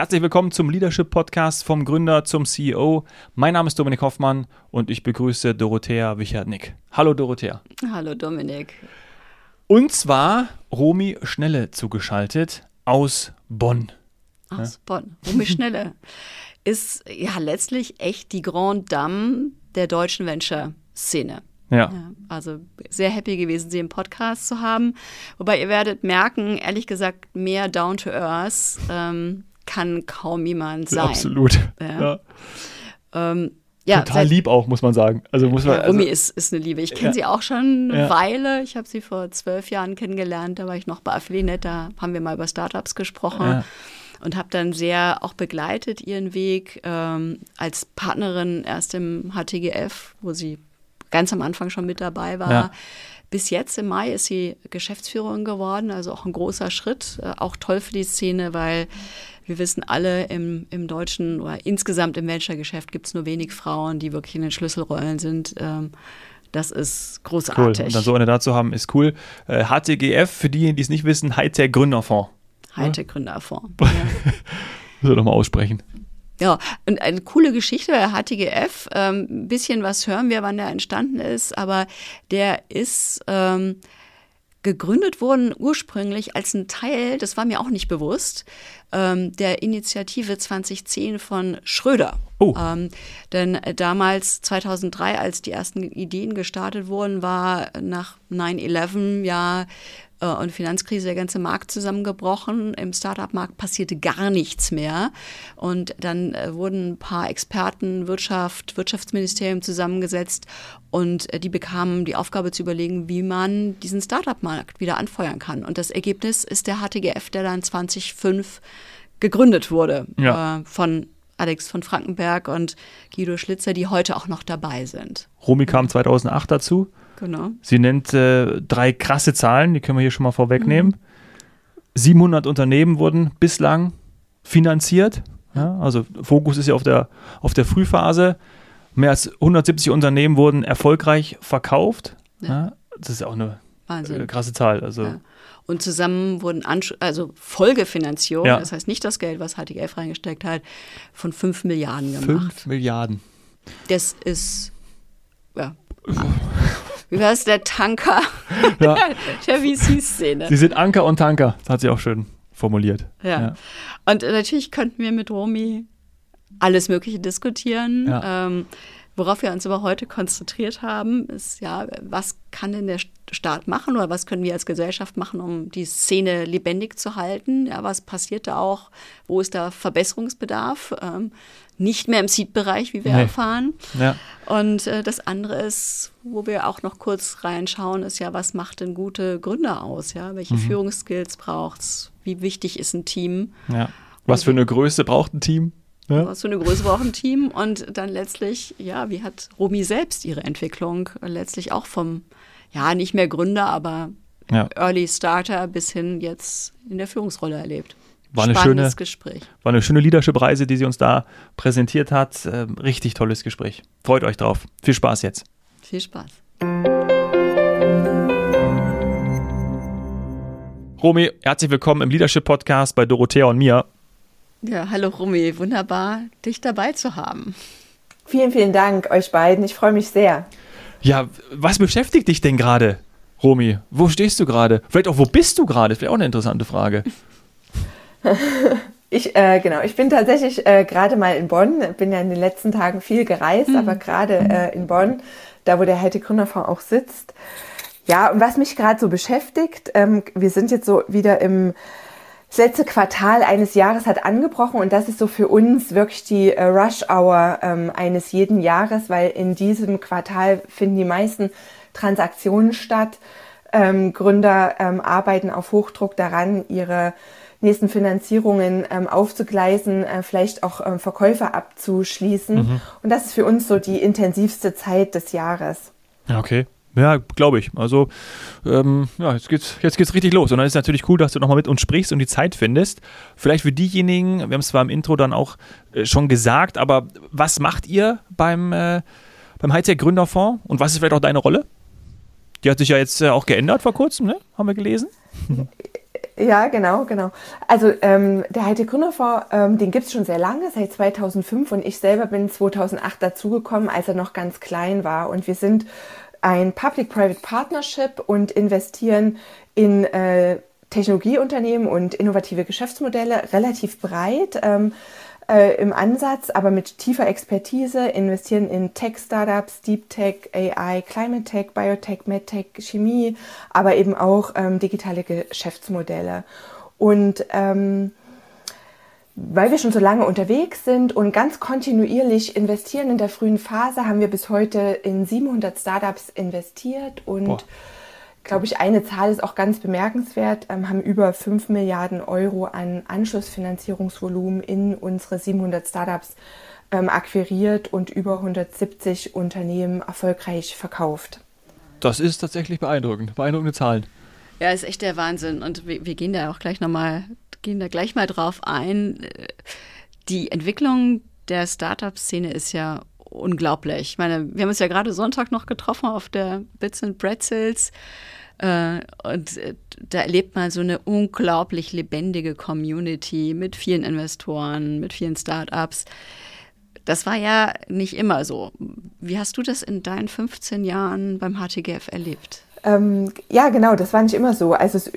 Herzlich willkommen zum Leadership Podcast vom Gründer zum CEO. Mein Name ist Dominik Hoffmann und ich begrüße Dorothea Wichert-Nick. Hallo Dorothea. Hallo Dominik. Und zwar Romy Schnelle zugeschaltet aus Bonn. Aus ja? Bonn. Romy Schnelle ist ja letztlich echt die Grand Dame der deutschen Venture-Szene. Ja. ja. Also sehr happy gewesen, Sie im Podcast zu haben. Wobei ihr werdet merken, ehrlich gesagt, mehr Down to Earth ähm, kann kaum jemand sein. Absolut. Ja. ja. Ähm, ja, Total lieb auch, muss man sagen. Also muss man, ja, Rumi also, ist, ist eine Liebe. Ich kenne ja. sie auch schon eine ja. Weile. Ich habe sie vor zwölf Jahren kennengelernt. Da war ich noch bei Affiliate. Da haben wir mal über Startups gesprochen. Und habe dann sehr auch begleitet ihren Weg ähm, als Partnerin erst im HTGF, wo sie ganz am Anfang schon mit dabei war. Bis jetzt im Mai ist sie Geschäftsführerin geworden, also auch ein großer Schritt, äh, auch toll für die Szene, weil wir wissen alle, im, im deutschen oder insgesamt im Venture-Geschäft gibt es nur wenig Frauen, die wirklich in den Schlüsselrollen sind. Ähm, das ist großartig. Cool. Und dann so eine dazu haben, ist cool. HTGF, äh, für diejenigen, die es nicht wissen, Hightech Gründerfonds. Hightech Gründerfonds. Ja. Müssen wir nochmal aussprechen. Ja, und eine coole Geschichte der HTGF. Ein ähm, bisschen was hören wir, wann der entstanden ist, aber der ist ähm, gegründet worden ursprünglich als ein Teil, das war mir auch nicht bewusst, ähm, der Initiative 2010 von Schröder. Oh. Ähm, denn damals, 2003, als die ersten Ideen gestartet wurden, war nach 9-11 ja äh, und Finanzkrise der ganze Markt zusammengebrochen. Im Startup-Markt passierte gar nichts mehr. Und dann äh, wurden ein paar Experten, Wirtschaft, Wirtschaftsministerium zusammengesetzt und äh, die bekamen die Aufgabe zu überlegen, wie man diesen Startup-Markt wieder anfeuern kann. Und das Ergebnis ist der HTGF, der dann 2005 gegründet wurde ja. äh, von Alex von Frankenberg und Guido Schlitzer, die heute auch noch dabei sind. Romy kam 2008 dazu. Genau. Sie nennt äh, drei krasse Zahlen, die können wir hier schon mal vorwegnehmen. Mhm. 700 Unternehmen wurden bislang finanziert. Ja, also Fokus ist ja auf der, auf der Frühphase. Mehr als 170 Unternehmen wurden erfolgreich verkauft. Ja. Ja, das ist ja auch eine Wahnsinn. krasse Zahl. Also. Und zusammen wurden Ansch also Folgefinanzierung, ja. das heißt nicht das Geld, was HTGF reingesteckt hat, von 5 Milliarden gemacht. 5 Milliarden. Das ist ja, wie war es, der Tanker ja. der VC-Szene. Sie sind Anker und Tanker, das hat sie auch schön formuliert. Ja. ja. Und natürlich könnten wir mit Romy alles Mögliche diskutieren. Ja. Ähm, worauf wir uns aber heute konzentriert haben, ist ja, was kann denn der Staat machen oder was können wir als Gesellschaft machen, um die Szene lebendig zu halten? Ja, was passiert da auch? Wo ist da Verbesserungsbedarf? Ähm, nicht mehr im Seed-Bereich, wie wir nee. erfahren. Ja. Und äh, das andere ist, wo wir auch noch kurz reinschauen, ist ja, was macht denn gute Gründer aus? Ja, welche mhm. Führungsskills braucht es? Wie wichtig ist ein Team? Ja. Was für eine Größe braucht ein Team? Ja. Was für eine Größe braucht ein Team? Und dann letztlich, ja, wie hat Romy selbst ihre Entwicklung letztlich auch vom, ja, nicht mehr Gründer, aber ja. Early Starter bis hin jetzt in der Führungsrolle erlebt? War eine schöne, Gespräch. War eine schöne Leadership-Reise, die sie uns da präsentiert hat. Äh, richtig tolles Gespräch. Freut euch drauf. Viel Spaß jetzt. Viel Spaß. Romy, herzlich willkommen im Leadership-Podcast bei Dorothea und mir. Ja, hallo Romy, wunderbar, dich dabei zu haben. Vielen, vielen Dank euch beiden. Ich freue mich sehr. Ja, was beschäftigt dich denn gerade, Romy? Wo stehst du gerade? Vielleicht auch, wo bist du gerade? Vielleicht auch eine interessante Frage. Ich, äh, genau, ich bin tatsächlich äh, gerade mal in Bonn, bin ja in den letzten Tagen viel gereist, mhm. aber gerade äh, in Bonn, da wo der Helte Gründerfonds auch sitzt. Ja, und was mich gerade so beschäftigt, ähm, wir sind jetzt so wieder im das letzte Quartal eines Jahres hat angebrochen und das ist so für uns wirklich die äh, Rush Hour ähm, eines jeden Jahres, weil in diesem Quartal finden die meisten Transaktionen statt. Ähm, Gründer ähm, arbeiten auf Hochdruck daran, ihre nächsten Finanzierungen ähm, aufzugleisen, äh, vielleicht auch ähm, Verkäufer abzuschließen. Mhm. Und das ist für uns so die intensivste Zeit des Jahres. Ja, okay. Ja, glaube ich. Also, ähm, ja, jetzt geht's, jetzt geht's richtig los. Und dann ist es natürlich cool, dass du nochmal mit uns sprichst und die Zeit findest. Vielleicht für diejenigen, wir haben es zwar im Intro dann auch äh, schon gesagt, aber was macht ihr beim, äh, beim Hightech Gründerfonds und was ist vielleicht auch deine Rolle? Die hat sich ja jetzt äh, auch geändert vor kurzem, ne? Haben wir gelesen? Ja, genau, genau. Also ähm, der Heite Gründerfonds, ähm, den gibt es schon sehr lange, seit 2005 und ich selber bin 2008 dazugekommen, als er noch ganz klein war. Und wir sind ein Public-Private Partnership und investieren in äh, Technologieunternehmen und innovative Geschäftsmodelle relativ breit. Ähm, äh, im Ansatz, aber mit tiefer Expertise, investieren in Tech-Startups, Deep Tech, AI, Climate Tech, Biotech, MedTech, Chemie, aber eben auch ähm, digitale Geschäftsmodelle. Und ähm, weil wir schon so lange unterwegs sind und ganz kontinuierlich investieren in der frühen Phase, haben wir bis heute in 700 Startups investiert und glaube ich, eine Zahl ist auch ganz bemerkenswert, ähm, haben über 5 Milliarden Euro an Anschlussfinanzierungsvolumen in unsere 700 Startups ähm, akquiriert und über 170 Unternehmen erfolgreich verkauft. Das ist tatsächlich beeindruckend, beeindruckende Zahlen. Ja, ist echt der Wahnsinn. Und wir, wir gehen da auch gleich nochmal, gehen da gleich mal drauf ein. Die Entwicklung der Startup-Szene ist ja unglaublich. Ich meine, wir haben uns ja gerade Sonntag noch getroffen auf der Bits and Pretzels. Äh, und äh, da erlebt man so eine unglaublich lebendige Community mit vielen Investoren, mit vielen Startups. Das war ja nicht immer so. Wie hast du das in deinen 15 Jahren beim HTGF erlebt? Ähm, ja, genau, das war nicht immer so. Also es,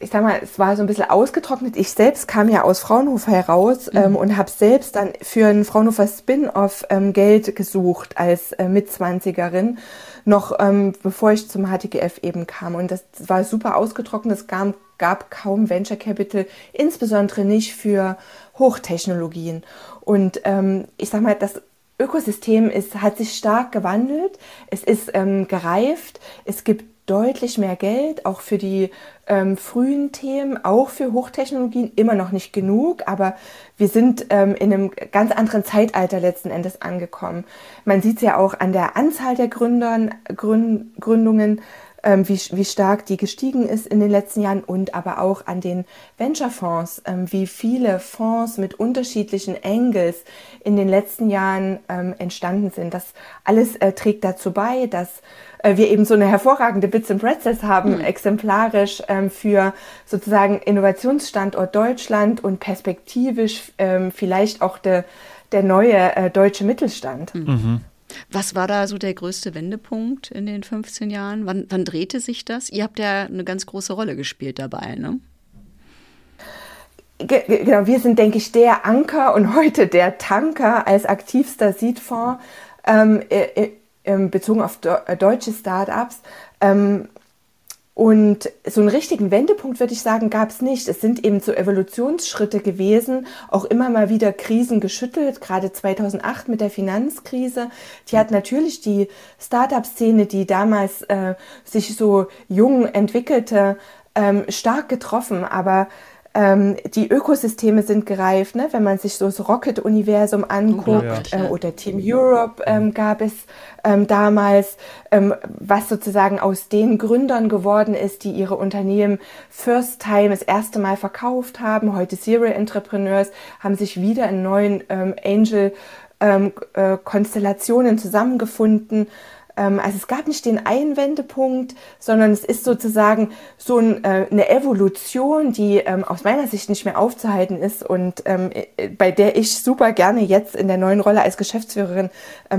ich sag mal, es war so ein bisschen ausgetrocknet. Ich selbst kam ja aus Fraunhofer heraus mhm. ähm, und habe selbst dann für ein Fraunhofer Spin-off ähm, Geld gesucht als äh, Mitzwanzigerin, noch ähm, bevor ich zum HTGF eben kam. Und das war super ausgetrocknet. Es gab, gab kaum Venture Capital, insbesondere nicht für Hochtechnologien. Und ähm, ich sag mal, das Ökosystem ist, hat sich stark gewandelt, es ist ähm, gereift, es gibt deutlich mehr Geld, auch für die ähm, frühen Themen, auch für Hochtechnologien, immer noch nicht genug, aber wir sind ähm, in einem ganz anderen Zeitalter letzten Endes angekommen. Man sieht es ja auch an der Anzahl der Gründern, Gründ, Gründungen, ähm, wie, wie stark die gestiegen ist in den letzten Jahren und aber auch an den Venture-Fonds, ähm, wie viele Fonds mit unterschiedlichen Angles in den letzten Jahren ähm, entstanden sind. Das alles äh, trägt dazu bei, dass äh, wir eben so eine hervorragende Bits and Pretzels haben, mhm. exemplarisch ähm, für sozusagen Innovationsstandort Deutschland und perspektivisch ähm, vielleicht auch de, der neue äh, deutsche Mittelstand. Mhm. Was war da so der größte Wendepunkt in den 15 Jahren? Wann, wann drehte sich das? Ihr habt ja eine ganz große Rolle gespielt dabei, ne? Genau, wir sind, denke ich, der Anker und heute der Tanker als aktivster Seedfonds ähm, ähm, bezogen auf äh, deutsche Startups. Ähm, und so einen richtigen Wendepunkt, würde ich sagen, gab es nicht. Es sind eben so Evolutionsschritte gewesen, auch immer mal wieder Krisen geschüttelt, gerade 2008 mit der Finanzkrise. Die hat natürlich die Startup-Szene, die damals äh, sich so jung entwickelte, ähm, stark getroffen. Aber ähm, die Ökosysteme sind gereift, ne? wenn man sich so das Rocket-Universum anguckt ja, ja. Äh, oder Team Europe ähm, gab es ähm, damals, ähm, was sozusagen aus den Gründern geworden ist, die ihre Unternehmen First Time das erste Mal verkauft haben. Heute Serial Entrepreneurs haben sich wieder in neuen ähm, Angel ähm, äh, Konstellationen zusammengefunden. Ähm, also es gab nicht den Einwendepunkt, sondern es ist sozusagen so ein, äh, eine Evolution, die ähm, aus meiner Sicht nicht mehr aufzuhalten ist und ähm, äh, bei der ich super gerne jetzt in der neuen Rolle als Geschäftsführerin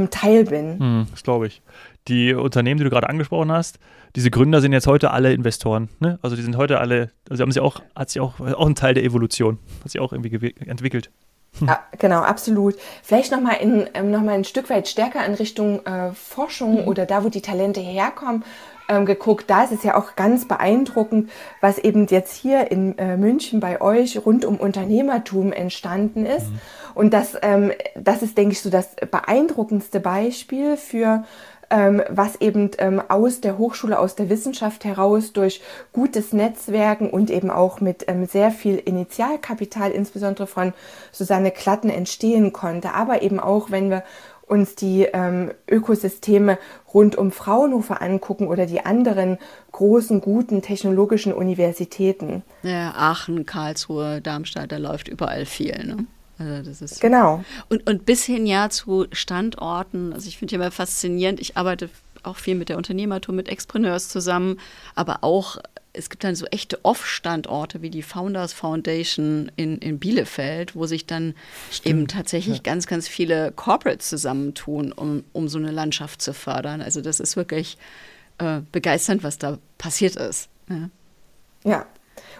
Teil bin. Hm, das glaube ich. Die Unternehmen, die du gerade angesprochen hast, diese Gründer sind jetzt heute alle Investoren. Ne? Also die sind heute alle, also haben sie auch, hat sich auch, auch ein Teil der Evolution, hat sich auch irgendwie entwickelt. Ja, genau, absolut. Vielleicht nochmal ähm, noch ein Stück weit stärker in Richtung äh, Forschung mhm. oder da, wo die Talente herkommen, ähm, geguckt. Da ist es ja auch ganz beeindruckend, was eben jetzt hier in äh, München bei euch rund um Unternehmertum entstanden ist. Mhm. Und das, ähm, das ist, denke ich, so das beeindruckendste Beispiel für was eben ähm, aus der Hochschule, aus der Wissenschaft heraus durch gutes Netzwerken und eben auch mit ähm, sehr viel Initialkapital, insbesondere von Susanne Klatten, entstehen konnte. Aber eben auch, wenn wir uns die ähm, Ökosysteme rund um Fraunhofer angucken oder die anderen großen, guten technologischen Universitäten. Ja, Aachen, Karlsruhe, Darmstadt, da läuft überall viel. Ne? Also das ist genau. Und, und bis hin ja zu Standorten. Also ich finde ja immer faszinierend. Ich arbeite auch viel mit der Unternehmertum, mit Expreneurs zusammen, aber auch es gibt dann so echte Off-Standorte wie die Founders Foundation in, in Bielefeld, wo sich dann Stimmt. eben tatsächlich ja. ganz, ganz viele Corporates zusammentun, um, um so eine Landschaft zu fördern. Also das ist wirklich äh, begeisternd, was da passiert ist. Ja. ja.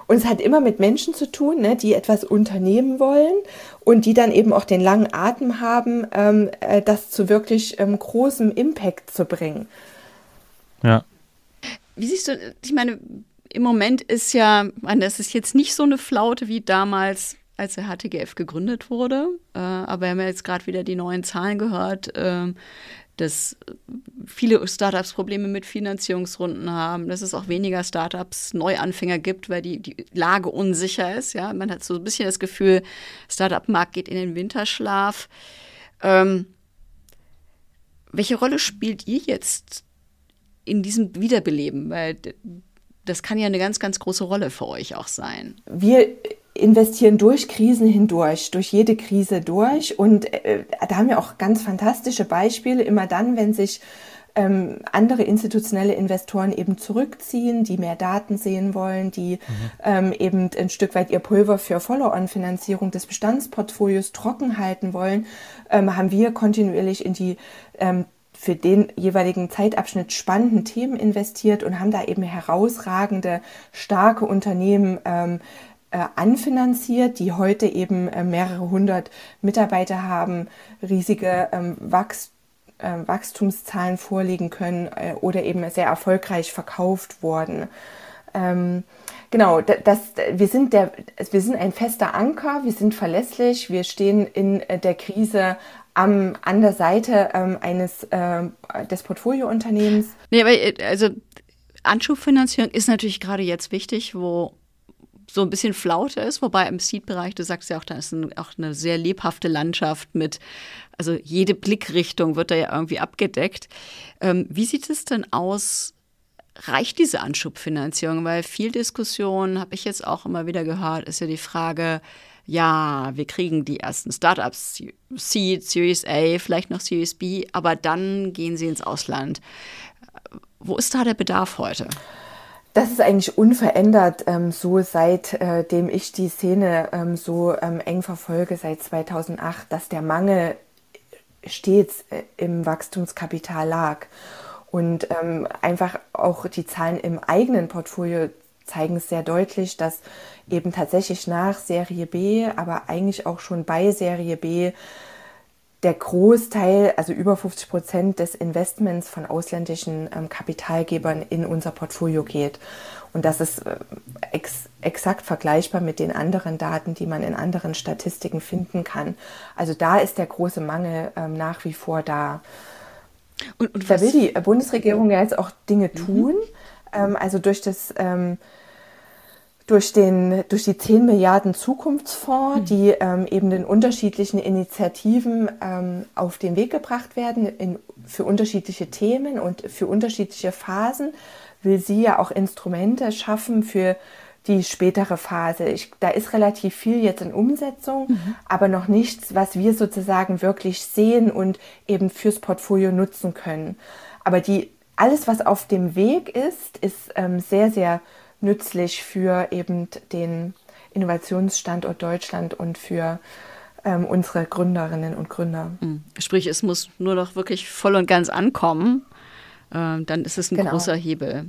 Und es hat immer mit Menschen zu tun, ne, die etwas unternehmen wollen und die dann eben auch den langen Atem haben, ähm, äh, das zu wirklich ähm, großem Impact zu bringen. Ja. Wie siehst du, ich meine, im Moment ist ja, das ist jetzt nicht so eine Flaute wie damals, als der HTGF gegründet wurde. Äh, aber wir haben ja jetzt gerade wieder die neuen Zahlen gehört, äh, dass viele Startups Probleme mit Finanzierungsrunden haben, dass es auch weniger Startups Neuanfänger gibt, weil die, die Lage unsicher ist. Ja, man hat so ein bisschen das Gefühl, Startup-Markt geht in den Winterschlaf. Ähm, welche Rolle spielt ihr jetzt in diesem Wiederbeleben? Weil das kann ja eine ganz, ganz große Rolle für euch auch sein. Wir investieren durch Krisen hindurch, durch jede Krise durch. Und äh, da haben wir auch ganz fantastische Beispiele. Immer dann, wenn sich ähm, andere institutionelle Investoren eben zurückziehen, die mehr Daten sehen wollen, die mhm. ähm, eben ein Stück weit ihr Pulver für Follow-on-Finanzierung des Bestandsportfolios trocken halten wollen, ähm, haben wir kontinuierlich in die ähm, für den jeweiligen Zeitabschnitt spannenden Themen investiert und haben da eben herausragende, starke Unternehmen ähm, äh, anfinanziert, die heute eben äh, mehrere hundert Mitarbeiter haben, riesige ähm, äh, Wachstumszahlen vorlegen können äh, oder eben sehr erfolgreich verkauft worden. Ähm, genau, das, wir, sind der, wir sind ein fester Anker, wir sind verlässlich, wir stehen in äh, der Krise am, an der Seite ähm, eines äh, des Portfoliounternehmens. Nee, aber äh, also Anschubfinanzierung ist natürlich gerade jetzt wichtig, wo so ein bisschen Flaute ist, wobei im Seed-Bereich, du sagst ja auch, da ist ein, auch eine sehr lebhafte Landschaft mit, also jede Blickrichtung wird da ja irgendwie abgedeckt. Ähm, wie sieht es denn aus? Reicht diese Anschubfinanzierung? Weil viel Diskussion, habe ich jetzt auch immer wieder gehört, ist ja die Frage, ja, wir kriegen die ersten Startups, Seed, Series A, vielleicht noch Series B, aber dann gehen sie ins Ausland. Wo ist da der Bedarf heute? Das ist eigentlich unverändert ähm, so, seitdem äh, ich die Szene ähm, so ähm, eng verfolge, seit 2008, dass der Mangel stets äh, im Wachstumskapital lag. Und ähm, einfach auch die Zahlen im eigenen Portfolio zeigen es sehr deutlich, dass eben tatsächlich nach Serie B, aber eigentlich auch schon bei Serie B der Großteil, also über 50 Prozent des Investments von ausländischen ähm, Kapitalgebern in unser Portfolio geht. Und das ist äh, ex exakt vergleichbar mit den anderen Daten, die man in anderen Statistiken finden kann. Also da ist der große Mangel ähm, nach wie vor da. Und, und da will die Bundesregierung ja jetzt auch Dinge mhm. tun. Ähm, also durch das ähm, durch, den, durch die 10 Milliarden Zukunftsfonds, mhm. die ähm, eben den unterschiedlichen Initiativen ähm, auf den Weg gebracht werden in, für unterschiedliche Themen und für unterschiedliche Phasen, will sie ja auch Instrumente schaffen für die spätere Phase. Ich, da ist relativ viel jetzt in Umsetzung, mhm. aber noch nichts, was wir sozusagen wirklich sehen und eben fürs Portfolio nutzen können. Aber die, alles, was auf dem Weg ist, ist ähm, sehr, sehr nützlich für eben den Innovationsstandort Deutschland und für ähm, unsere Gründerinnen und Gründer. Hm. Sprich, es muss nur noch wirklich voll und ganz ankommen, äh, dann ist es ein genau. großer Hebel.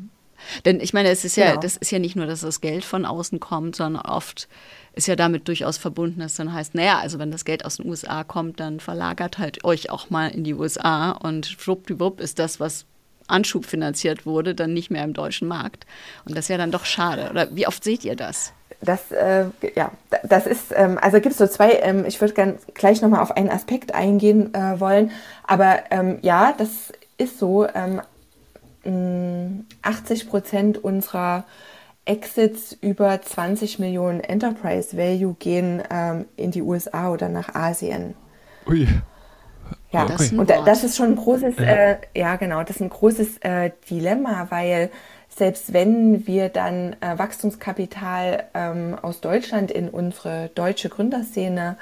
Denn ich meine, es ist ja, genau. das ist ja nicht nur, dass das Geld von außen kommt, sondern oft ist ja damit durchaus verbunden, dass dann heißt, naja, also wenn das Geld aus den USA kommt, dann verlagert halt euch auch mal in die USA und schwuppdiwupp ist das, was Anschub finanziert wurde, dann nicht mehr im deutschen Markt. Und das ist ja dann doch schade. Oder wie oft seht ihr das? Das, äh, ja, das ist, ähm, also gibt es so zwei, ähm, ich würde gleich nochmal auf einen Aspekt eingehen äh, wollen, aber ähm, ja, das ist so, 80 ähm, Prozent unserer Exits über 20 Millionen Enterprise Value gehen ähm, in die USA oder nach Asien. Ui. Ja, das und das ist schon ein großes, ja, äh, ja genau, das ist ein großes äh, Dilemma, weil selbst wenn wir dann äh, Wachstumskapital ähm, aus Deutschland in unsere deutsche Gründerszene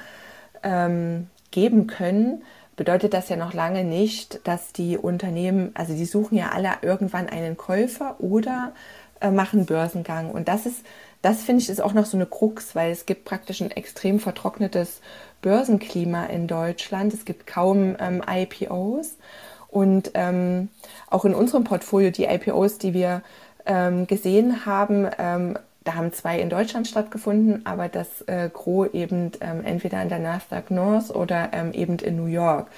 ähm, geben können, bedeutet das ja noch lange nicht, dass die Unternehmen, also die suchen ja alle irgendwann einen Käufer oder äh, machen Börsengang. Und das ist, das finde ich, ist auch noch so eine Krux, weil es gibt praktisch ein extrem vertrocknetes Börsenklima in Deutschland. Es gibt kaum ähm, IPOs. Und ähm, auch in unserem Portfolio, die IPOs, die wir ähm, gesehen haben, ähm, da haben zwei in Deutschland stattgefunden, aber das äh, Gros eben ähm, entweder an der Nasdaq North oder ähm, eben in New York.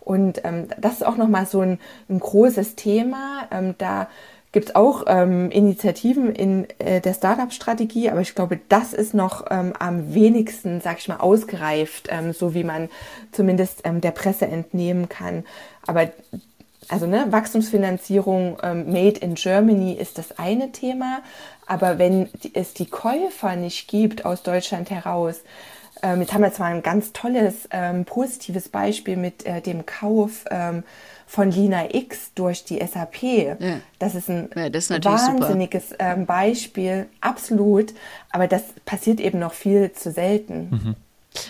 Und das ist auch nochmal so ein, ein großes Thema. Da gibt es auch ähm, Initiativen in äh, der Startup-Strategie, aber ich glaube, das ist noch ähm, am wenigsten, sag ich mal, ausgereift, ähm, so wie man zumindest ähm, der Presse entnehmen kann. Aber also ne, Wachstumsfinanzierung ähm, made in Germany ist das eine Thema, aber wenn es die Käufer nicht gibt aus Deutschland heraus, ähm, jetzt haben wir zwar ein ganz tolles, positives Beispiel mit äh, dem Kauf von Lina X durch die SAP. Ja. Das ist ein ja, das ist wahnsinniges ähm, Beispiel, absolut. Aber das passiert eben noch viel zu selten. Mhm.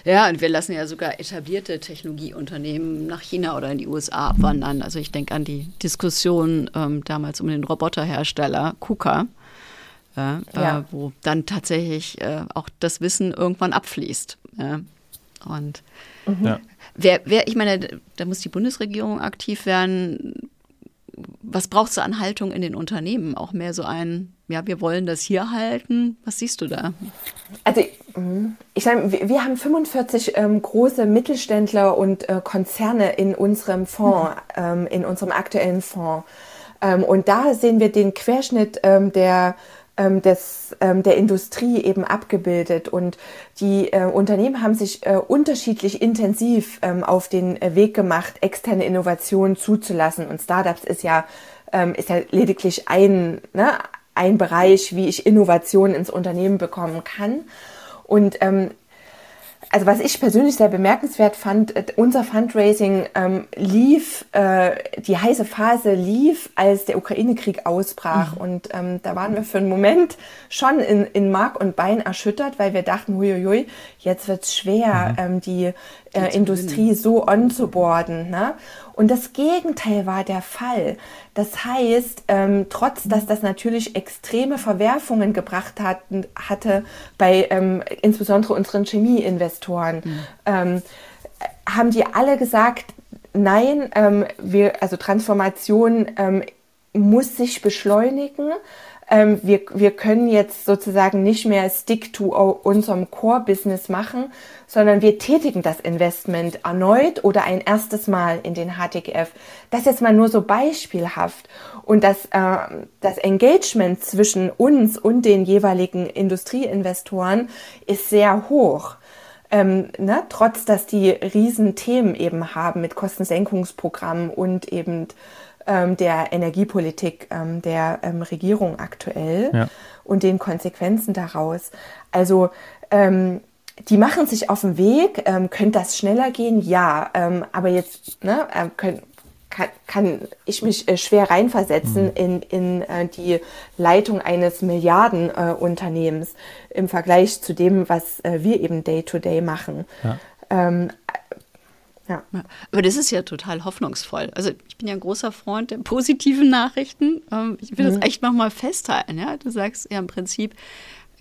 Ja, und wir lassen ja sogar etablierte Technologieunternehmen nach China oder in die USA abwandern. Also ich denke an die Diskussion ähm, damals um den Roboterhersteller KUKA ja, ja. Äh, wo dann tatsächlich äh, auch das Wissen irgendwann abfließt. Ja. Und mhm. Wer, wer, ich meine, da muss die Bundesregierung aktiv werden. Was braucht du an Haltung in den Unternehmen? Auch mehr so ein, ja, wir wollen das hier halten. Was siehst du da? Also, ich meine, wir haben 45 ähm, große Mittelständler und äh, Konzerne in unserem Fonds, ähm, in unserem aktuellen Fonds. Ähm, und da sehen wir den Querschnitt ähm, der des, ähm, der Industrie eben abgebildet. Und die äh, Unternehmen haben sich äh, unterschiedlich intensiv ähm, auf den äh, Weg gemacht, externe Innovationen zuzulassen. Und Startups ist ja, ähm, ist ja lediglich ein, ne, ein Bereich, wie ich Innovationen ins Unternehmen bekommen kann. Und ähm, also was ich persönlich sehr bemerkenswert fand, äh, unser Fundraising ähm, lief, äh, die heiße Phase lief, als der Ukraine-Krieg ausbrach. Mhm. Und ähm, da waren wir für einen Moment schon in, in Mark und Bein erschüttert, weil wir dachten, huiuiui, jetzt wird's schwer, mhm. ähm, die äh, Industrie so onzuboarden. Ne? Und das Gegenteil war der Fall. Das heißt, ähm, trotz dass das natürlich extreme Verwerfungen gebracht hat, hatte bei ähm, insbesondere unseren Chemieinvestoren, mhm. ähm, haben die alle gesagt, nein, ähm, wir, also Transformation ähm, muss sich beschleunigen ähm, wir, wir können jetzt sozusagen nicht mehr Stick to unserem Core-Business machen, sondern wir tätigen das Investment erneut oder ein erstes Mal in den HTGF. Das jetzt mal nur so beispielhaft. Und das, äh, das Engagement zwischen uns und den jeweiligen Industrieinvestoren ist sehr hoch. Ähm, ne, trotz dass die riesen Themen eben haben mit Kostensenkungsprogrammen und eben ähm, der Energiepolitik ähm, der ähm, Regierung aktuell ja. und den Konsequenzen daraus. Also ähm, die machen sich auf den Weg. Ähm, könnte das schneller gehen? Ja, ähm, aber jetzt ne, äh, können, kann, kann ich mich äh, schwer reinversetzen mhm. in, in äh, die Leitung eines Milliardenunternehmens äh, im Vergleich zu dem, was äh, wir eben day-to-day -Day machen. Ja. Ja. Aber das ist ja total hoffnungsvoll. Also ich bin ja ein großer Freund der positiven Nachrichten. Ähm, ich will mhm. das echt nochmal festhalten. Ja? Du sagst ja im Prinzip,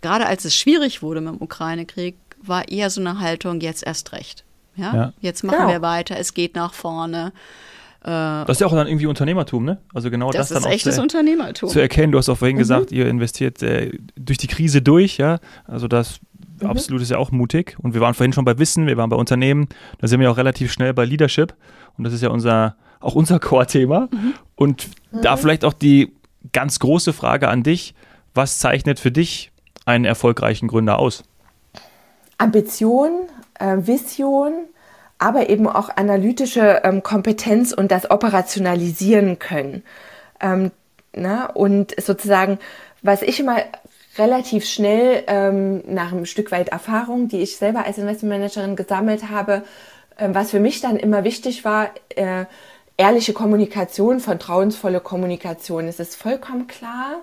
gerade als es schwierig wurde mit dem Ukraine-Krieg, war eher so eine Haltung, jetzt erst recht. Ja? ja. Jetzt machen genau. wir weiter, es geht nach vorne. Äh, das ist ja auch dann irgendwie Unternehmertum, ne? Also genau das, das dann auch echtes zu, Unternehmertum. zu erkennen. Du hast auch vorhin mhm. gesagt, ihr investiert äh, durch die Krise durch, ja? Also das mhm. absolut ist ja auch mutig. Und wir waren vorhin schon bei Wissen, wir waren bei Unternehmen, da sind wir auch relativ schnell bei Leadership. Und das ist ja unser, auch unser Core-Thema. Mhm. Und mhm. da vielleicht auch die ganz große Frage an dich: Was zeichnet für dich einen erfolgreichen Gründer aus? Ambition, äh, Vision, aber eben auch analytische ähm, Kompetenz und das Operationalisieren können. Ähm, na, und sozusagen, was ich immer relativ schnell ähm, nach einem Stück weit Erfahrung, die ich selber als Investmentmanagerin gesammelt habe, äh, was für mich dann immer wichtig war, äh, ehrliche Kommunikation, vertrauensvolle Kommunikation. Es ist vollkommen klar,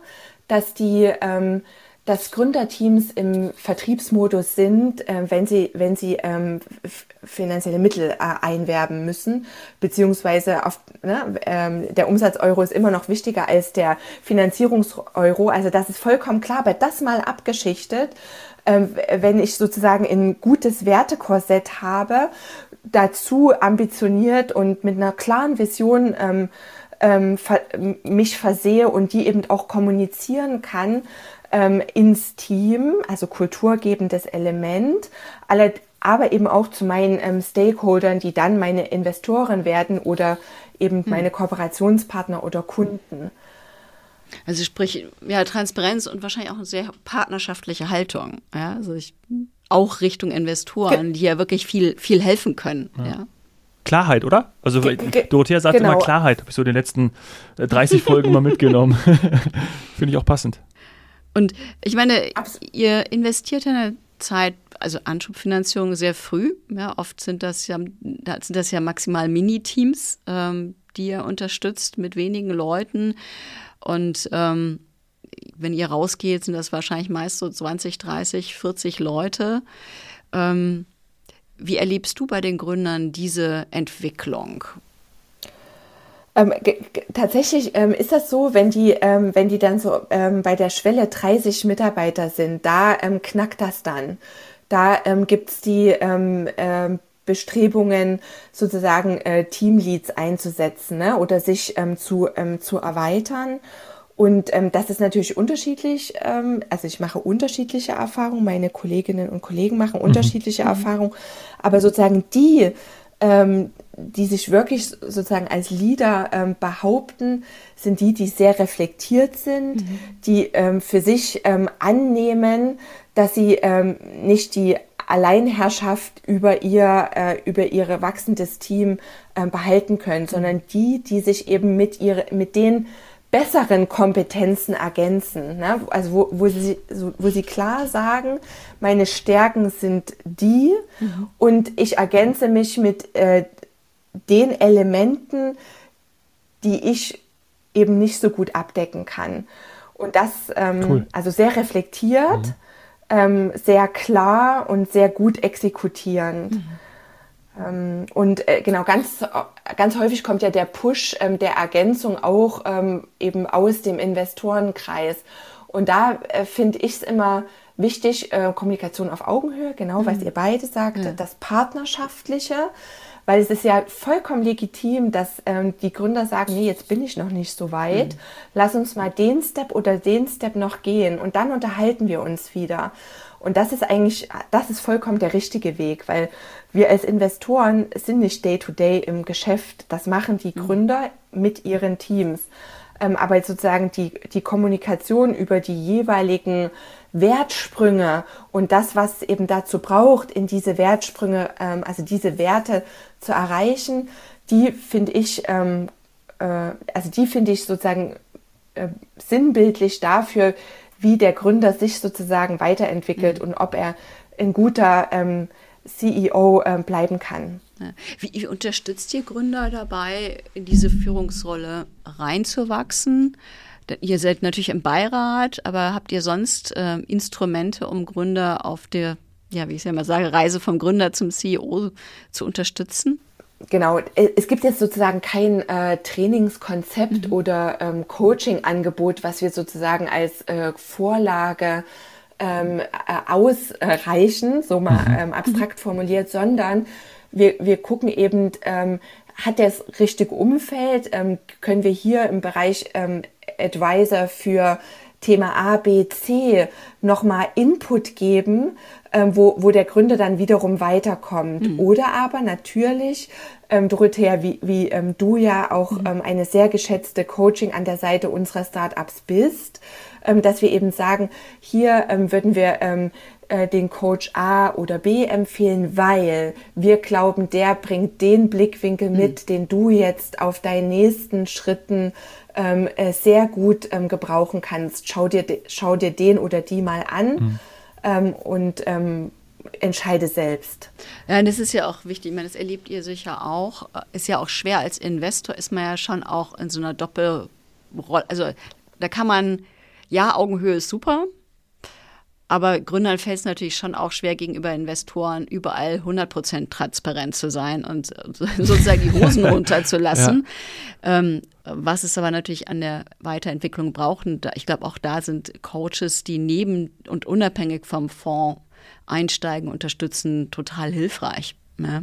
dass die, ähm, dass Gründerteams im Vertriebsmodus sind, äh, wenn sie, wenn sie ähm, finanzielle Mittel äh, einwerben müssen, beziehungsweise auf, ne, ähm, der Umsatz-Euro ist immer noch wichtiger als der Finanzierungs-Euro. Also das ist vollkommen klar, aber das mal abgeschichtet, ähm, wenn ich sozusagen ein gutes Wertekorsett habe, dazu ambitioniert und mit einer klaren Vision ähm, ähm, mich versehe und die eben auch kommunizieren kann ähm, ins Team, also kulturgebendes Element, alle, aber eben auch zu meinen ähm, Stakeholdern, die dann meine Investoren werden oder eben hm. meine Kooperationspartner oder Kunden. Also sprich, ja, Transparenz und wahrscheinlich auch eine sehr partnerschaftliche Haltung. Ja, also ich, auch Richtung Investoren, die ja wirklich viel, viel helfen können. Ja. ja. Klarheit, oder? Also Dorothea sagt genau. immer Klarheit, habe ich so in den letzten 30 äh, Folgen mal mitgenommen. Finde ich auch passend. Und ich meine, ihr investiert in eine Zeit, also Anschubfinanzierung sehr früh. Ja, oft sind das ja, sind das ja maximal Miniteams, ähm, die ihr unterstützt mit wenigen Leuten. Und ähm, wenn ihr rausgeht, sind das wahrscheinlich meist so 20, 30, 40 Leute. Ähm, wie erlebst du bei den Gründern diese Entwicklung? Ähm, tatsächlich ähm, ist das so, wenn die, ähm, wenn die dann so ähm, bei der Schwelle 30 Mitarbeiter sind, da ähm, knackt das dann. Da ähm, gibt es die Bestrebungen, sozusagen äh, Teamleads einzusetzen ne? oder sich zu, zu erweitern. Und ähm, das ist natürlich unterschiedlich. Ähm, also ich mache unterschiedliche Erfahrungen, meine Kolleginnen und Kollegen machen mhm. unterschiedliche mhm. Erfahrungen. Aber sozusagen die, ähm, die sich wirklich sozusagen als Leader ähm, behaupten, sind die, die sehr reflektiert sind, mhm. die ähm, für sich ähm, annehmen, dass sie ähm, nicht die Alleinherrschaft über ihr, äh, über ihre wachsendes Team äh, behalten können, sondern die, die sich eben mit ihre, mit den besseren Kompetenzen ergänzen. Ne? Also wo, wo, sie, wo sie klar sagen, meine Stärken sind die mhm. und ich ergänze mich mit äh, den Elementen, die ich eben nicht so gut abdecken kann. Und das ähm, cool. also sehr reflektiert, mhm. ähm, sehr klar und sehr gut exekutierend. Mhm. Ähm, und äh, genau, ganz, ganz häufig kommt ja der Push ähm, der Ergänzung auch ähm, eben aus dem Investorenkreis. Und da äh, finde ich es immer wichtig, äh, Kommunikation auf Augenhöhe, genau, mhm. was ihr beide sagt, ja. das Partnerschaftliche, weil es ist ja vollkommen legitim, dass ähm, die Gründer sagen, nee, jetzt bin ich noch nicht so weit, mhm. lass uns mal den Step oder den Step noch gehen und dann unterhalten wir uns wieder. Und das ist eigentlich, das ist vollkommen der richtige Weg, weil wir als Investoren sind nicht day-to-day -day im Geschäft. Das machen die mhm. Gründer mit ihren Teams. Ähm, aber sozusagen die, die Kommunikation über die jeweiligen Wertsprünge und das, was eben dazu braucht, in diese Wertsprünge, ähm, also diese Werte zu erreichen, die finde ich, ähm, äh, also die finde ich sozusagen äh, sinnbildlich dafür, wie der Gründer sich sozusagen weiterentwickelt mhm. und ob er ein guter ähm, CEO äh, bleiben kann. Wie, unterstützt ihr Gründer dabei, in diese Führungsrolle reinzuwachsen? Ihr seid natürlich im Beirat, aber habt ihr sonst äh, Instrumente, um Gründer auf der, ja, wie ich es ja mal sage, Reise vom Gründer zum CEO zu unterstützen? Genau, äh, es gibt jetzt sozusagen kein äh, Trainingskonzept mhm. oder ähm, Coaching-Angebot, was wir sozusagen als äh, Vorlage ähm, äh, ausreichen, so mal mhm. ähm, abstrakt formuliert, sondern wir, wir gucken eben, ähm, hat das richtige Umfeld, ähm, können wir hier im Bereich ähm, Advisor für Thema A, B, C nochmal Input geben, ähm, wo, wo der Gründer dann wiederum weiterkommt. Mhm. Oder aber natürlich, ähm, Dorothea, wie, wie ähm, du ja auch mhm. ähm, eine sehr geschätzte Coaching an der Seite unserer Startups bist, ähm, dass wir eben sagen, hier ähm, würden wir ähm, äh, den Coach A oder B empfehlen, weil wir glauben, der bringt den Blickwinkel mit, mhm. den du jetzt auf deinen nächsten Schritten ähm, äh, sehr gut ähm, gebrauchen kannst. Schau dir, schau dir den oder die mal an mhm. ähm, und ähm, entscheide selbst. Ja, das ist ja auch wichtig. Ich meine, das erlebt ihr sicher auch. Ist ja auch schwer als Investor, ist man ja schon auch in so einer Doppelrolle. Also da kann man, ja, Augenhöhe ist super, aber Gründern fällt es natürlich schon auch schwer, gegenüber Investoren überall 100% transparent zu sein und sozusagen die Hosen runterzulassen. Ja. Ähm, was es aber natürlich an der Weiterentwicklung braucht, und ich glaube, auch da sind Coaches, die neben und unabhängig vom Fonds einsteigen, unterstützen, total hilfreich. Ja.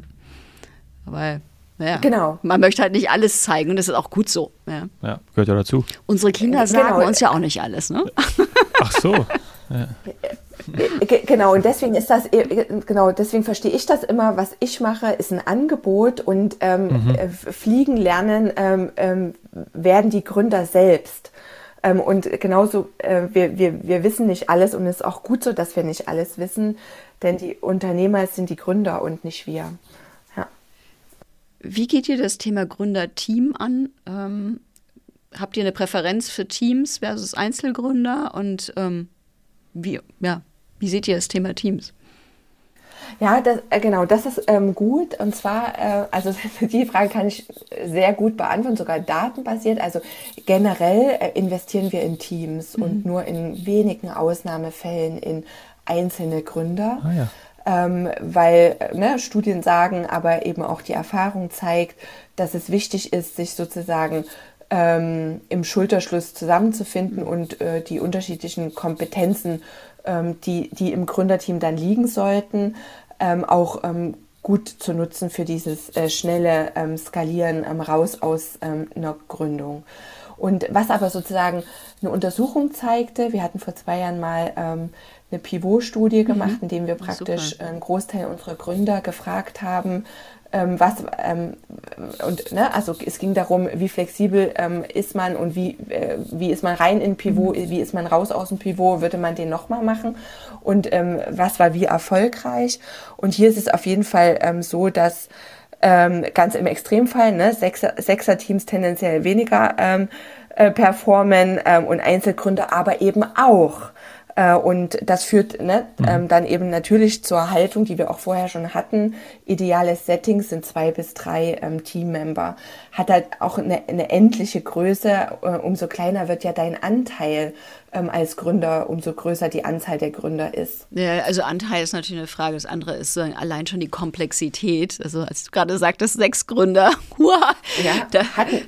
Aber ja. Genau. Man möchte halt nicht alles zeigen und das ist auch gut so. Ja, ja gehört ja dazu. Unsere Kinder sagen genau. uns ja auch nicht alles, ne? Ach so. Ja. Genau, und deswegen ist das, genau, deswegen verstehe ich das immer, was ich mache, ist ein Angebot und ähm, mhm. Äh, fliegen lernen ähm, ähm, werden die Gründer selbst. Ähm, und genauso, äh, wir, wir, wir wissen nicht alles und es ist auch gut so, dass wir nicht alles wissen, denn die Unternehmer sind die Gründer und nicht wir. Ja. Wie geht ihr das Thema Gründerteam an? Ähm, habt ihr eine Präferenz für Teams versus Einzelgründer und ähm, wie, ja, wie seht ihr das Thema Teams? Ja, das, äh, genau, das ist ähm, gut. Und zwar, äh, also die Frage kann ich sehr gut beantworten, sogar datenbasiert. Also generell äh, investieren wir in Teams mhm. und nur in wenigen Ausnahmefällen in einzelne Gründer. Ah, ja. ähm, weil ne, Studien sagen, aber eben auch die Erfahrung zeigt, dass es wichtig ist, sich sozusagen ähm, im Schulterschluss zusammenzufinden mhm. und äh, die unterschiedlichen Kompetenzen ähm, die, die im Gründerteam dann liegen sollten, ähm, auch ähm, gut zu nutzen für dieses äh, schnelle ähm, Skalieren ähm, raus aus ähm, einer Gründung. Und was aber sozusagen eine Untersuchung zeigte, wir hatten vor zwei Jahren mal ähm, eine Pivot-Studie mhm. gemacht, mhm. in dem wir praktisch Super. einen Großteil unserer Gründer gefragt haben, ähm, was ähm, und ne, also es ging darum, wie flexibel ähm, ist man und wie, äh, wie ist man rein in Pivot, mhm. wie ist man raus aus dem Pivot, würde man den nochmal machen und ähm, was war wie erfolgreich. Und hier ist es auf jeden Fall ähm, so, dass ähm, ganz im Extremfall ne, Sechser, Sechser-Teams tendenziell weniger ähm, äh, performen ähm, und Einzelgründer aber eben auch. Äh, und das führt ne, mhm. ähm, dann eben natürlich zur Haltung, die wir auch vorher schon hatten. Ideales Setting sind zwei bis drei ähm, Teammember. Hat halt auch eine, eine endliche Größe. Äh, umso kleiner wird ja dein Anteil ähm, als Gründer, umso größer die Anzahl der Gründer ist. Ja, also Anteil ist natürlich eine Frage. Das andere ist so allein schon die Komplexität. Also als du gerade sagtest, sechs Gründer, hua, ja, da,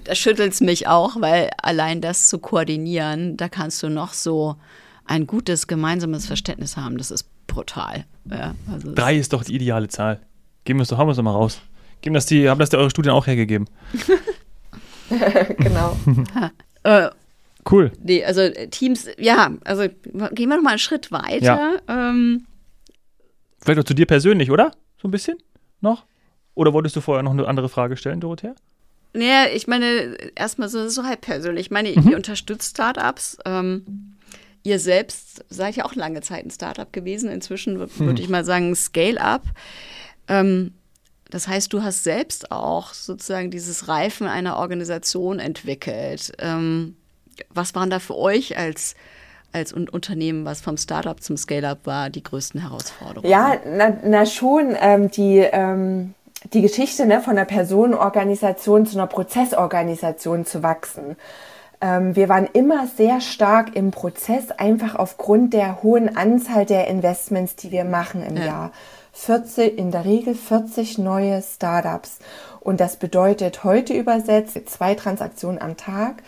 da schüttelt es mich auch, weil allein das zu koordinieren, da kannst du noch so ein gutes gemeinsames Verständnis haben. Das ist brutal. Ja, also Drei ist doch die ideale Zahl. Geben wir es doch, haben wir es doch mal raus. Geben das die, haben das die eure Studien auch hergegeben? genau. äh, cool. Nee, also äh, Teams, ja, also gehen wir noch mal einen Schritt weiter. Ja. Ähm, Vielleicht auch zu dir persönlich, oder? So ein bisschen noch? Oder wolltest du vorher noch eine andere Frage stellen, Dorothea? Naja, ich meine, erstmal so, so halb persönlich. Ich meine, mhm. ihr unterstützt Startups. Ähm, Ihr selbst seid ja auch lange Zeit ein Startup gewesen. Inzwischen hm. würde ich mal sagen Scale-up. Ähm, das heißt, du hast selbst auch sozusagen dieses Reifen einer Organisation entwickelt. Ähm, was waren da für euch als als Unternehmen, was vom Startup zum Scale-up war, die größten Herausforderungen? Ja, na, na schon. Ähm, die, ähm, die Geschichte ne, von einer Personenorganisation zu einer Prozessorganisation zu wachsen. Ähm, wir waren immer sehr stark im Prozess, einfach aufgrund der hohen Anzahl der Investments, die wir machen im ja. Jahr. 40, in der Regel 40 neue Startups. Und das bedeutet heute übersetzt zwei Transaktionen am Tag,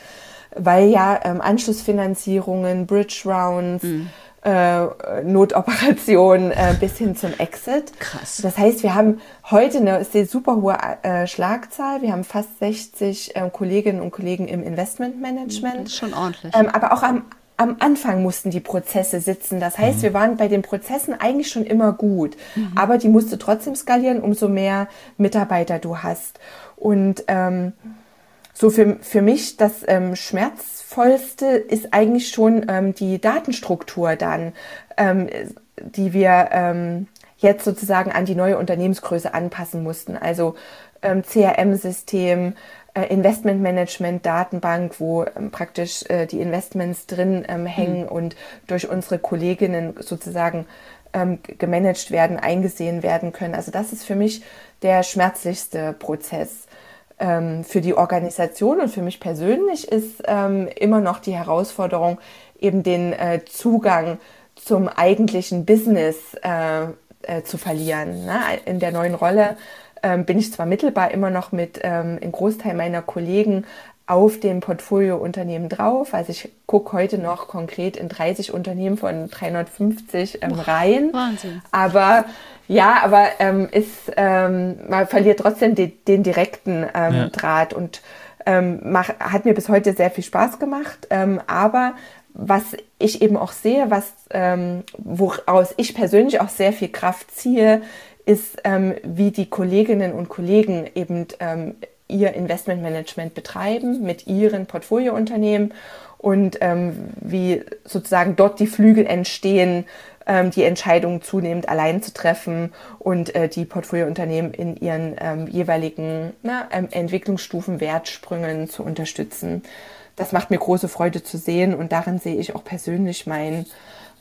weil ja ähm, Anschlussfinanzierungen, Bridge Rounds, mhm äh, Notoperation äh, bis hin zum Exit. Krass. Das heißt, wir haben heute eine super hohe äh, Schlagzahl. Wir haben fast 60 äh, Kolleginnen und Kollegen im Investmentmanagement. Das ist schon ordentlich. Ähm, aber auch am, am Anfang mussten die Prozesse sitzen. Das heißt, mhm. wir waren bei den Prozessen eigentlich schon immer gut. Mhm. Aber die musste trotzdem skalieren, umso mehr Mitarbeiter du hast. Und ähm, so für, für mich das ähm, Schmerzvollste ist eigentlich schon ähm, die Datenstruktur dann, ähm, die wir ähm, jetzt sozusagen an die neue Unternehmensgröße anpassen mussten. Also ähm, CRM-System, äh, Investmentmanagement, Datenbank, wo ähm, praktisch äh, die Investments drin ähm, hängen mhm. und durch unsere Kolleginnen sozusagen ähm, gemanagt werden, eingesehen werden können. Also das ist für mich der schmerzlichste Prozess ähm, für die Organisation und für mich persönlich ist ähm, immer noch die Herausforderung, eben den äh, Zugang zum eigentlichen Business äh, äh, zu verlieren. Ne? In der neuen Rolle ähm, bin ich zwar mittelbar immer noch mit ähm, einem Großteil meiner Kollegen auf dem Portfoliounternehmen drauf. Also ich gucke heute noch konkret in 30 Unternehmen von 350 ähm, rein. Wahnsinn. Aber ja, aber ähm, ist, ähm, man verliert trotzdem die, den direkten ähm, ja. Draht und ähm, mach, hat mir bis heute sehr viel Spaß gemacht. Ähm, aber was ich eben auch sehe, was ähm, woraus ich persönlich auch sehr viel Kraft ziehe, ist, ähm, wie die Kolleginnen und Kollegen eben ähm, ihr Investmentmanagement betreiben mit ihren Portfoliounternehmen und ähm, wie sozusagen dort die Flügel entstehen, ähm, die Entscheidungen zunehmend allein zu treffen und äh, die Portfoliounternehmen in ihren ähm, jeweiligen na, ähm, Entwicklungsstufen, Wertsprüngen zu unterstützen. Das macht mir große Freude zu sehen und darin sehe ich auch persönlich mein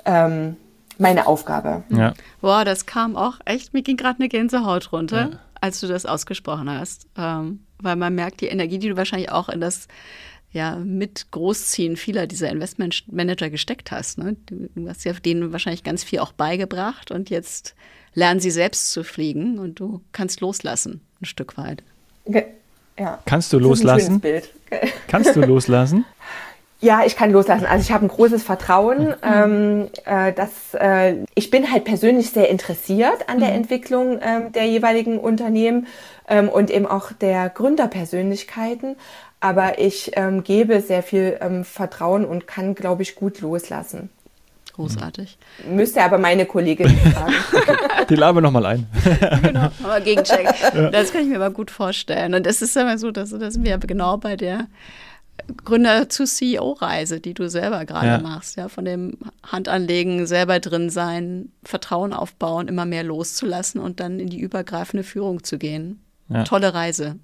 ähm, meine Aufgabe. Ja. Boah, das kam auch echt, mir ging gerade eine Gänsehaut runter, ja. als du das ausgesprochen hast. Ähm, weil man merkt die Energie, die du wahrscheinlich auch in das ja, mit Großziehen vieler dieser Investmentmanager gesteckt hast. Ne? Du, hast ja denen wahrscheinlich ganz viel auch beigebracht und jetzt lernen sie selbst zu fliegen und du kannst loslassen, ein Stück weit. Ja. Kannst du loslassen? Kannst du loslassen? Ja, ich kann loslassen. Also ich habe ein großes Vertrauen, mhm. ähm, äh, dass äh, ich bin halt persönlich sehr interessiert an der mhm. Entwicklung ähm, der jeweiligen Unternehmen ähm, und eben auch der Gründerpersönlichkeiten. Aber ich ähm, gebe sehr viel ähm, Vertrauen und kann, glaube ich, gut loslassen. Großartig. Müsste aber meine Kollegin fragen. Die laden wir nochmal ein. genau, aber Gegencheck. Das kann ich mir aber gut vorstellen. Und das ist immer so, dass, dass wir genau bei der Gründer zu CEO-Reise, die du selber gerade ja. machst, ja, von dem Handanlegen, selber drin sein, Vertrauen aufbauen, immer mehr loszulassen und dann in die übergreifende Führung zu gehen. Ja. Tolle Reise.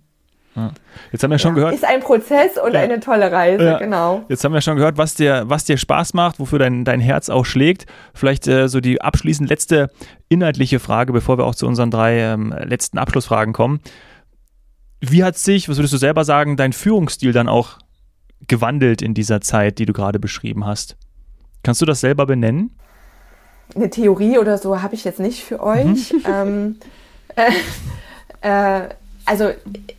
Ja. Jetzt haben wir schon gehört. Ist ein Prozess und eine tolle Reise, genau. Jetzt haben wir schon gehört, was dir, was dir Spaß macht, wofür dein, dein Herz auch schlägt. Vielleicht äh, so die abschließend letzte inhaltliche Frage, bevor wir auch zu unseren drei ähm, letzten Abschlussfragen kommen. Wie hat sich, was würdest du selber sagen, dein Führungsstil dann auch gewandelt in dieser Zeit, die du gerade beschrieben hast? Kannst du das selber benennen? Eine Theorie oder so habe ich jetzt nicht für euch. Mhm. ähm, äh, äh, also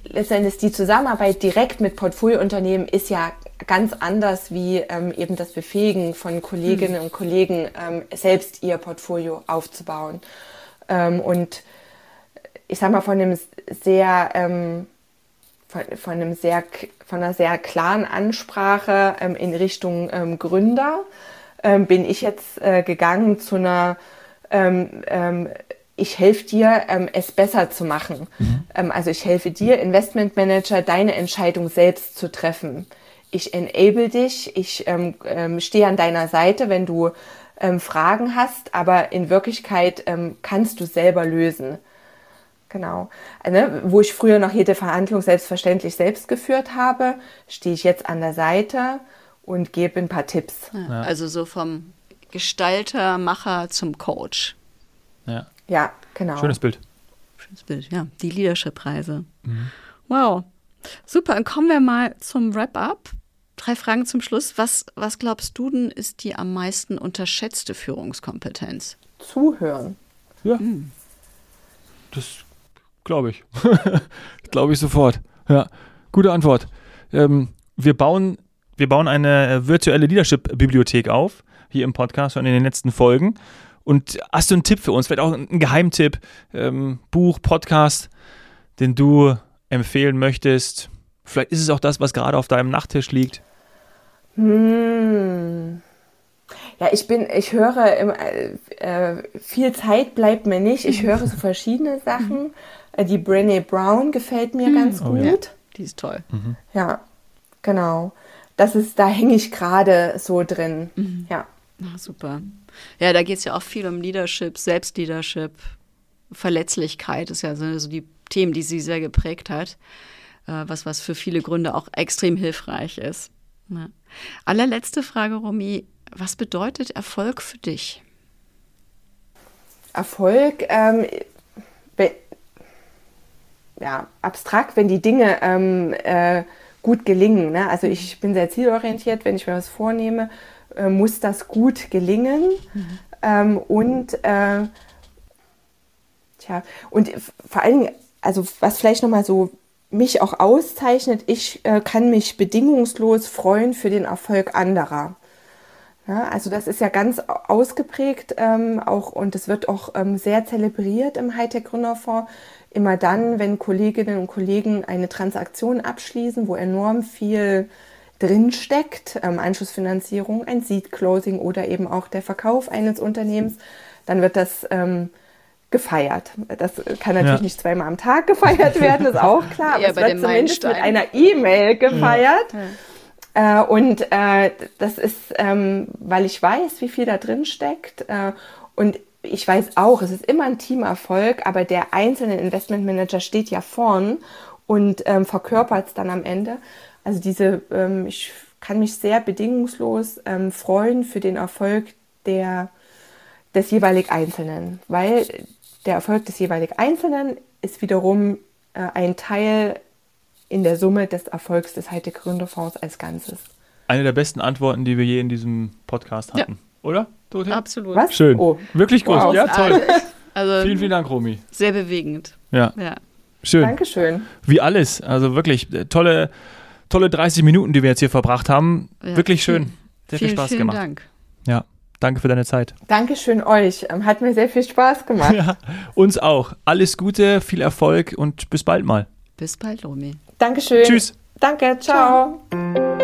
letztendlich die Zusammenarbeit direkt mit Portfoliounternehmen ist ja ganz anders wie ähm, eben das Befähigen von Kolleginnen mhm. und Kollegen, ähm, selbst ihr Portfolio aufzubauen. Ähm, und ich sage mal von einem sehr ähm, von, von, einem sehr, von einer sehr klaren Ansprache ähm, in Richtung ähm, Gründer bin ich jetzt äh, gegangen zu einer, ich helfe dir, ähm, es besser zu machen. Mhm. also ich helfe dir, Investmentmanager, deine Entscheidung selbst zu treffen. Ich enable dich, ich stehe an deiner Seite, wenn du Fragen hast, aber in Wirklichkeit kannst du selber lösen. Genau. Ne, wo ich früher noch jede Verhandlung selbstverständlich selbst geführt habe, stehe ich jetzt an der Seite und gebe ein paar Tipps. Ja, also so vom Gestalter, Macher zum Coach. Ja. Ja, genau. Schönes Bild. Schönes Bild, ja. Die Leadership-Reise. Mhm. Wow. Super, dann kommen wir mal zum Wrap-up. Drei Fragen zum Schluss. Was, was glaubst du denn, ist die am meisten unterschätzte Führungskompetenz? Zuhören. Ja. Mhm. Das Glaube ich. Glaube ich sofort. Ja, gute Antwort. Ähm, wir, bauen, wir bauen eine äh, virtuelle Leadership-Bibliothek auf, hier im Podcast und in den letzten Folgen. Und hast du einen Tipp für uns? Vielleicht auch einen Geheimtipp, ähm, Buch, Podcast, den du empfehlen möchtest? Vielleicht ist es auch das, was gerade auf deinem Nachttisch liegt. Hm. Ja, ich bin, ich höre immer, äh, viel Zeit bleibt mir nicht. Ich höre so verschiedene Sachen. Äh, die Brené Brown gefällt mir mhm. ganz gut. Oh, ja. Die ist toll. Mhm. Ja, genau. Das ist, da hänge ich gerade so drin. Mhm. Ja. Ach, super. Ja, da geht es ja auch viel um Leadership, Selbstleadership, Verletzlichkeit ist ja so, so die Themen, die sie sehr geprägt hat. Äh, was, was für viele Gründe auch extrem hilfreich ist. Ja. Allerletzte Frage, Romy. Was bedeutet Erfolg für dich? Erfolg, ähm, ja, abstrakt, wenn die Dinge ähm, äh, gut gelingen. Ne? Also ich bin sehr zielorientiert, wenn ich mir was vornehme äh, muss das gut gelingen. Mhm. Ähm, und äh, tja, und vor allen Dingen, also was vielleicht nochmal so mich auch auszeichnet, ich äh, kann mich bedingungslos freuen für den Erfolg anderer. Ja, also das ist ja ganz ausgeprägt ähm, auch und es wird auch ähm, sehr zelebriert im Hightech-Gründerfonds. Immer dann, wenn Kolleginnen und Kollegen eine Transaktion abschließen, wo enorm viel drinsteckt, ähm, Anschlussfinanzierung, ein Seed-Closing oder eben auch der Verkauf eines Unternehmens, dann wird das ähm, gefeiert. Das kann natürlich ja. nicht zweimal am Tag gefeiert werden, ist auch klar, aber es wird zumindest mit einer E-Mail gefeiert. Ja. Äh, und äh, das ist, ähm, weil ich weiß, wie viel da drin steckt. Äh, und ich weiß auch, es ist immer ein Teamerfolg, aber der einzelne Investmentmanager steht ja vorn und ähm, verkörpert es dann am Ende. Also diese, ähm, ich kann mich sehr bedingungslos ähm, freuen für den Erfolg der, des jeweilig Einzelnen, weil der Erfolg des jeweilig Einzelnen ist wiederum äh, ein Teil in der Summe des Erfolgs des Hightech Gründerfonds als Ganzes. Eine der besten Antworten, die wir je in diesem Podcast hatten, ja. oder? Dorothea? Absolut. Was? Schön. Oh. Wirklich gut. Wow. Ja, toll. Also, vielen, vielen Dank, Romy. Sehr bewegend. Ja. ja. Schön. Dankeschön. Wie alles. Also wirklich äh, tolle, tolle 30 Minuten, die wir jetzt hier verbracht haben. Ja. Wirklich schön. Sehr viel Spaß vielen gemacht. Vielen Dank. Ja. Danke für deine Zeit. Dankeschön euch. Ähm, hat mir sehr viel Spaß gemacht. Ja, uns auch. Alles Gute, viel Erfolg und bis bald mal. Bis bald, Romy. Dankeschön. Tschüss. Danke, ciao. ciao.